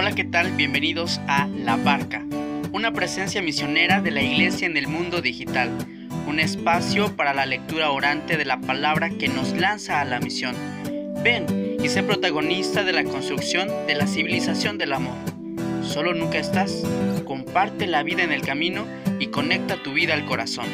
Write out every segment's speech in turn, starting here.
Hola, ¿qué tal? Bienvenidos a La Barca, una presencia misionera de la Iglesia en el mundo digital, un espacio para la lectura orante de la palabra que nos lanza a la misión. Ven y sé protagonista de la construcción de la civilización del amor. Solo nunca estás, comparte la vida en el camino y conecta tu vida al corazón.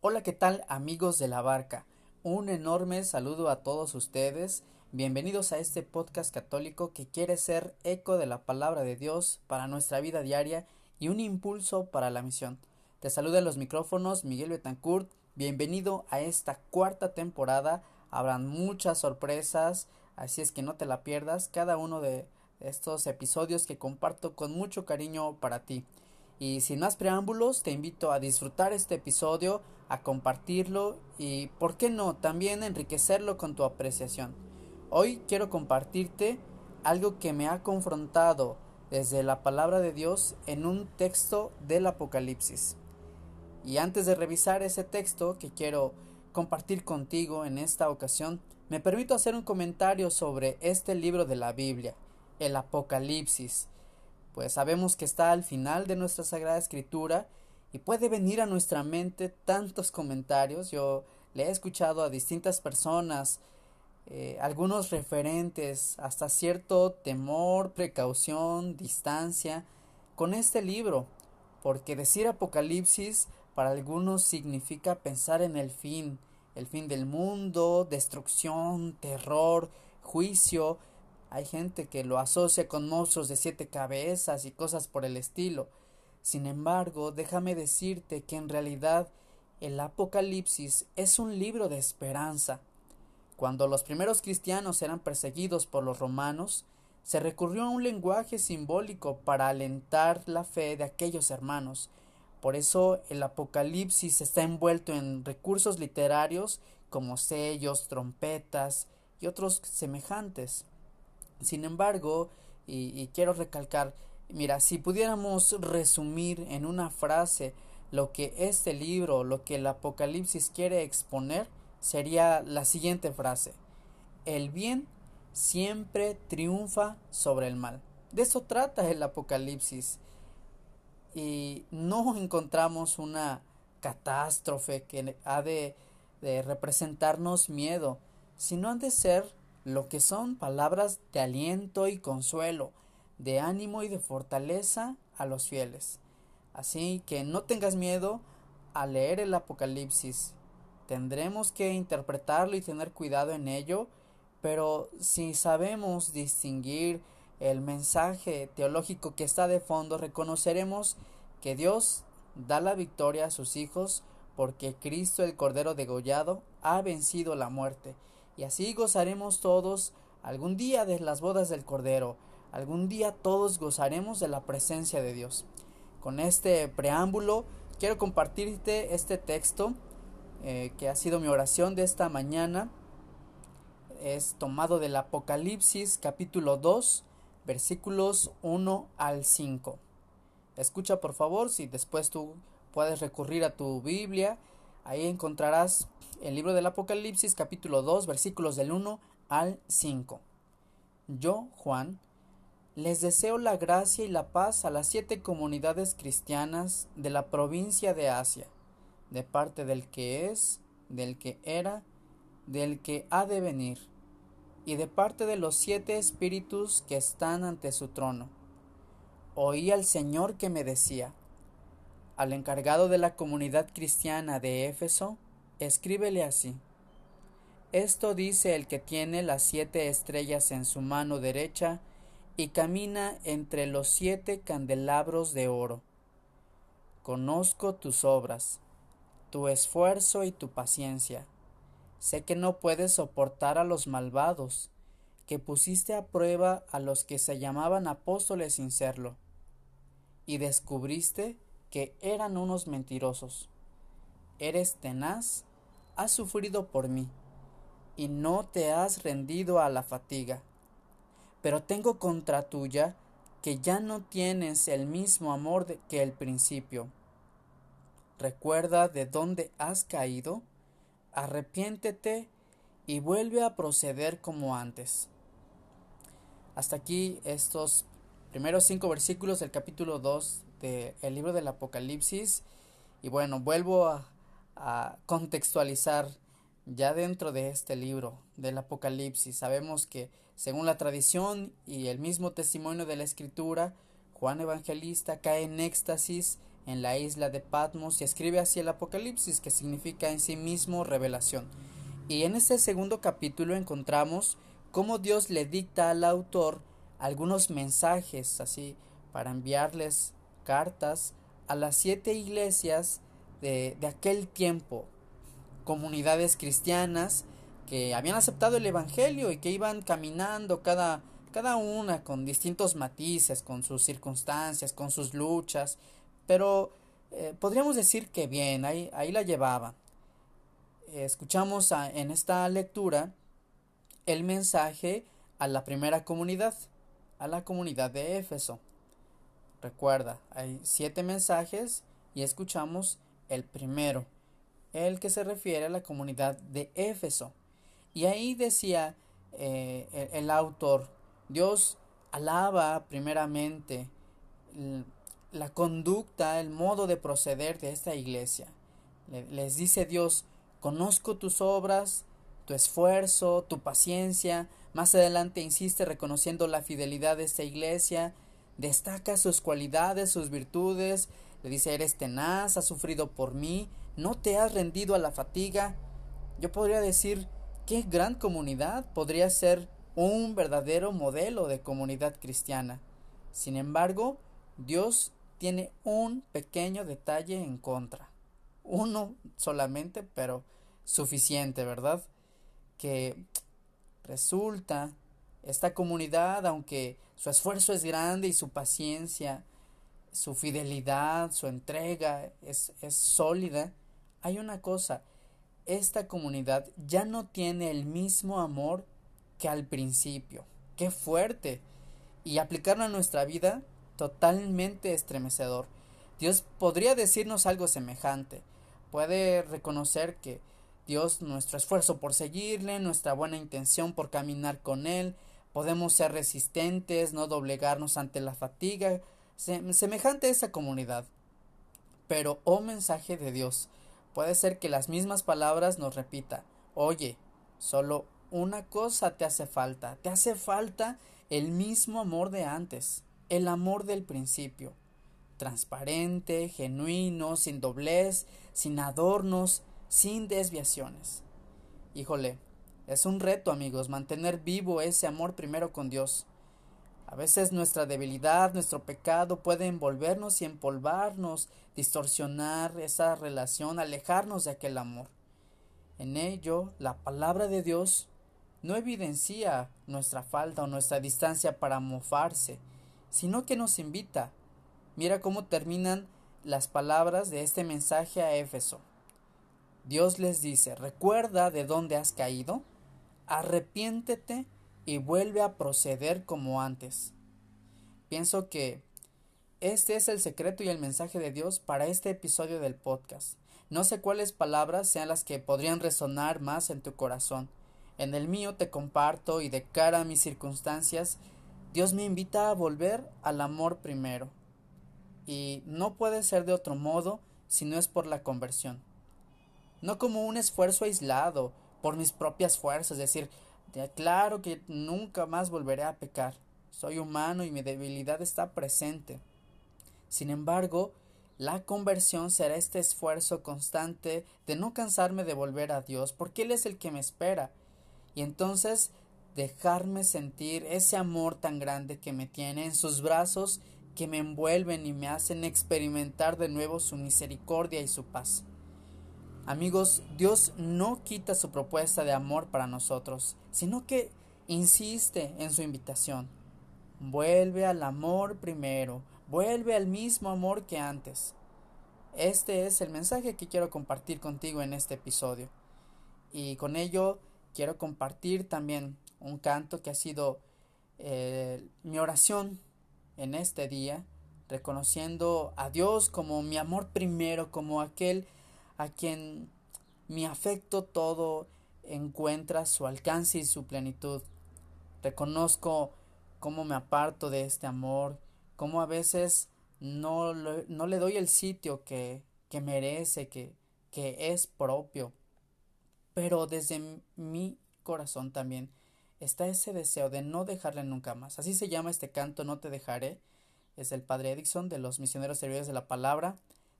Hola, ¿qué tal amigos de la barca? Un enorme saludo a todos ustedes. Bienvenidos a este podcast católico que quiere ser eco de la palabra de Dios para nuestra vida diaria y un impulso para la misión. Te saluda en los micrófonos Miguel Betancourt. Bienvenido a esta cuarta temporada. Habrán muchas sorpresas, así es que no te la pierdas. Cada uno de estos episodios que comparto con mucho cariño para ti. Y sin más preámbulos, te invito a disfrutar este episodio, a compartirlo y, ¿por qué no?, también enriquecerlo con tu apreciación. Hoy quiero compartirte algo que me ha confrontado desde la palabra de Dios en un texto del Apocalipsis. Y antes de revisar ese texto que quiero compartir contigo en esta ocasión, me permito hacer un comentario sobre este libro de la Biblia, el Apocalipsis pues sabemos que está al final de nuestra Sagrada Escritura y puede venir a nuestra mente tantos comentarios. Yo le he escuchado a distintas personas, eh, algunos referentes, hasta cierto temor, precaución, distancia con este libro, porque decir Apocalipsis para algunos significa pensar en el fin, el fin del mundo, destrucción, terror, juicio, hay gente que lo asocia con monstruos de siete cabezas y cosas por el estilo. Sin embargo, déjame decirte que en realidad el Apocalipsis es un libro de esperanza. Cuando los primeros cristianos eran perseguidos por los romanos, se recurrió a un lenguaje simbólico para alentar la fe de aquellos hermanos. Por eso el Apocalipsis está envuelto en recursos literarios como sellos, trompetas y otros semejantes. Sin embargo, y, quiero recalcar, mira, si pudiéramos resumir en una frase lo que este libro, lo que el Apocalipsis quiere exponer, sería la siguiente frase. El bien siempre triunfa sobre el mal. De eso trata el Apocalipsis. Y no encontramos una catástrofe que ha de, de representarnos miedo, sino han de ser lo que son palabras de aliento y consuelo, de ánimo y de fortaleza a los fieles. Así que no tengas miedo a leer el Apocalipsis. Tendremos que interpretarlo y tener cuidado en ello, pero si sabemos distinguir el mensaje teológico que está de fondo, reconoceremos que Dios da la victoria a sus hijos porque Cristo el Cordero degollado ha vencido la muerte y así gozaremos todos algún día de las bodas del Cordero, algún día todos gozaremos de la presencia de Dios. Con este preámbulo quiero compartirte este texto eh, que ha sido mi oración de esta mañana. Es tomado del Apocalipsis capítulo 2 versículos 1 al 5. Escucha por favor si después tú puedes recurrir a tu Biblia Ahí encontrarás el libro del Apocalipsis capítulo 2 versículos del 1 al 5. Yo, Juan, les deseo la gracia y la paz a las siete comunidades cristianas de la provincia de Asia, de parte del que es, del que era, del que ha de venir, y de parte de los siete espíritus que están ante su trono. Oí al Señor que me decía, al encargado de la comunidad cristiana de Éfeso, escríbele así. Esto dice el que tiene las siete estrellas en su mano derecha y camina entre los siete candelabros de oro. Conozco tus obras, tu esfuerzo y tu paciencia. Sé que no puedes soportar a los malvados, que pusiste a prueba a los que se llamaban apóstoles sin serlo, y descubriste que eran unos mentirosos. Eres tenaz, has sufrido por mí, y no te has rendido a la fatiga. Pero tengo contra tuya que ya no tienes el mismo amor que el principio. Recuerda de dónde has caído, arrepiéntete y vuelve a proceder como antes. Hasta aquí estos primeros cinco versículos del capítulo 2 del libro del Apocalipsis. Y bueno, vuelvo a, a contextualizar ya dentro de este libro del Apocalipsis. Sabemos que según la tradición y el mismo testimonio de la Escritura, Juan Evangelista cae en éxtasis en la isla de Patmos y escribe así el Apocalipsis, que significa en sí mismo revelación. Y en este segundo capítulo encontramos cómo Dios le dicta al autor algunos mensajes así para enviarles cartas a las siete iglesias de, de aquel tiempo, comunidades cristianas que habían aceptado el Evangelio y que iban caminando cada, cada una con distintos matices, con sus circunstancias, con sus luchas, pero eh, podríamos decir que bien, ahí, ahí la llevaban. escuchamos en esta lectura el mensaje a la primera comunidad, a la comunidad de Éfeso. Recuerda, hay siete mensajes y escuchamos el primero, el que se refiere a la comunidad de Éfeso. Y ahí decía eh, el, autor, Dios alaba primeramente la conducta, el modo de proceder de esta iglesia. les dice Dios, conozco tus obras, tu esfuerzo, tu paciencia. Más adelante insiste reconociendo la fidelidad de esta iglesia, destaca sus cualidades, sus virtudes, le dice, eres tenaz, has sufrido por mí, no te has rendido a la fatiga. Yo podría decir, qué gran comunidad podría ser un verdadero modelo de comunidad cristiana. Sin embargo, Dios tiene un pequeño detalle en contra. Uno solamente, pero suficiente, ¿verdad? Que resulta esta comunidad, aunque su esfuerzo es grande y su paciencia su fidelidad, su entrega es, es sólida, hay una cosa, esta comunidad ya no tiene el mismo amor que al principio. Qué fuerte. Y aplicarlo a nuestra vida, totalmente estremecedor. Dios podría decirnos algo semejante. Puede reconocer que Dios, nuestro esfuerzo por seguirle, nuestra buena intención por caminar con Él, podemos ser resistentes, no doblegarnos ante la fatiga, semejante a esa comunidad. Pero, oh mensaje de Dios, puede ser que las mismas palabras nos repita, oye, solo una cosa te hace falta, te hace falta el mismo amor de antes, el amor del principio, transparente, genuino, sin doblez, sin adornos, sin desviaciones. Híjole, es un reto amigos mantener vivo ese amor primero con Dios, a veces nuestra debilidad, nuestro pecado puede envolvernos y empolvarnos, distorsionar esa relación, alejarnos de aquel amor. En ello, la palabra de Dios no evidencia nuestra falta o nuestra distancia para mofarse, sino que nos invita. Mira cómo terminan las palabras de este mensaje a Éfeso. Dios les dice, recuerda de dónde has caído, arrepiéntete y vuelve a proceder como antes. Pienso que este es el secreto y el mensaje de Dios para este episodio del podcast. No sé cuáles palabras sean las que podrían resonar más en tu corazón. En el mío te comparto y de cara a mis circunstancias, Dios me invita a volver al amor primero. Y no puede ser de otro modo si no es por la conversión. No como un esfuerzo aislado, por mis propias fuerzas, es decir, claro que nunca más volveré a pecar. Soy humano y mi debilidad está presente. Sin embargo, la conversión será este esfuerzo constante de no cansarme de volver a Dios, porque Él es el que me espera. Y entonces dejarme sentir ese amor tan grande que me tiene en sus brazos que me envuelven y me hacen experimentar de nuevo su misericordia y su paz. Amigos, Dios no quita su propuesta de amor para nosotros, sino que insiste en su invitación. Vuelve al amor primero, vuelve al mismo amor que antes. Este es el mensaje que quiero compartir contigo en este episodio. Y con ello quiero compartir también un canto que ha sido eh, mi oración en este día, reconociendo a Dios como mi amor primero, como aquel a quien mi afecto todo, encuentra su alcance y su plenitud. Reconozco cómo me aparto de este amor, cómo a veces no, no le doy el sitio que, que merece, que, que es propio. Pero desde mi corazón también está ese deseo de no dejarle nunca más. Así se llama este canto, No te dejaré. Es el padre Edison de los misioneros servidores de la palabra.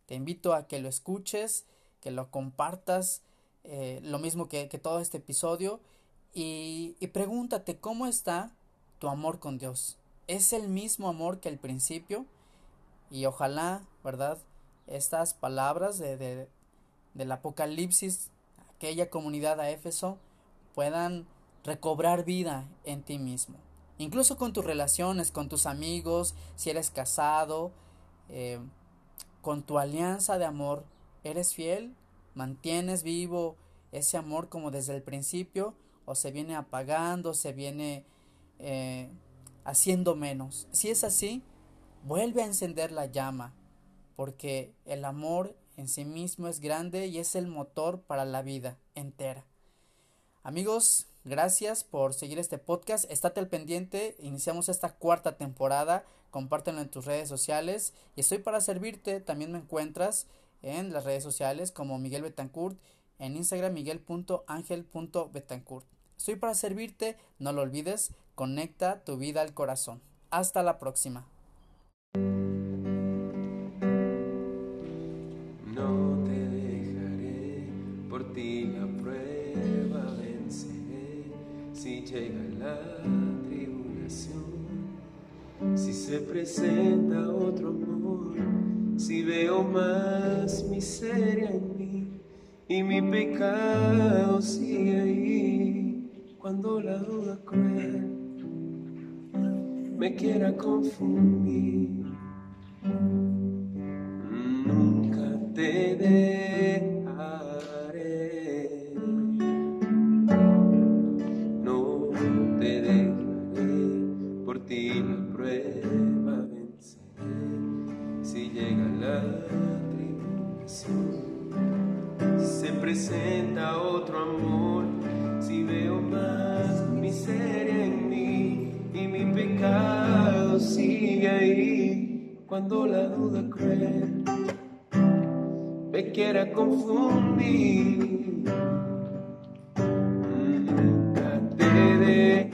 Te invito a que lo escuches, que lo compartas, eh, lo mismo que, que, todo este episodio, y, y pregúntate cómo está tu amor con Dios. ¿Es el mismo amor que el principio? Y ojalá, ¿verdad? Estas palabras de, de, del Apocalipsis, aquella comunidad a Éfeso, puedan recobrar vida en ti mismo. Incluso con tus relaciones, con tus amigos, si eres casado, eh, con tu alianza de amor, ¿eres fiel? ¿Mantienes vivo ese amor como desde el principio? ¿O se viene apagando, se viene eh, haciendo menos? Si es así, vuelve a encender la llama, porque el amor en sí mismo es grande y es el motor para la vida entera. Amigos, gracias por seguir este podcast. Estate al pendiente. Iniciamos esta cuarta temporada. Compártelo en tus redes sociales. Y estoy para servirte. También me encuentras en las redes sociales como Miguel Betancourt. En Instagram miguel.angel.betancourt. Estoy para servirte. No lo olvides. Conecta tu vida al corazón. Hasta la próxima. llega la tribulación, si se presenta otro amor, si veo más miseria en mí y mi pecado sigue ahí, cuando la duda cruel me quiera confundir, nunca te de cuando la duda cruel me quiera confundir. Nunca te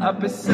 a pesar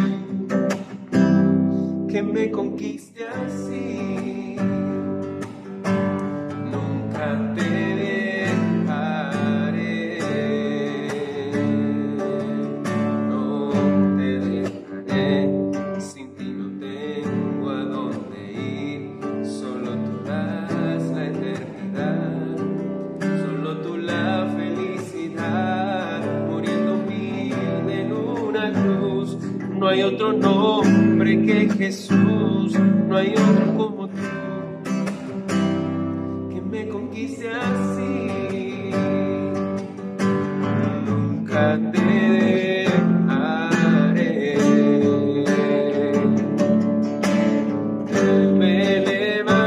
me conquiste así. Hay otro nombre que Jesús, no hay otro como tú, que me conquiste así. Nunca te dejaré. Tú me levantarás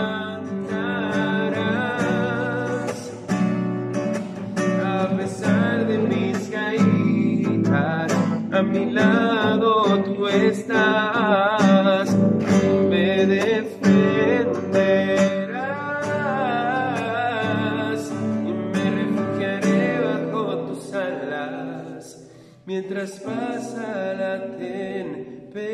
a pesar de mis caídas a mi lado estás, me defenderás y me refugiaré bajo tus alas. Mientras pasa la tempestad.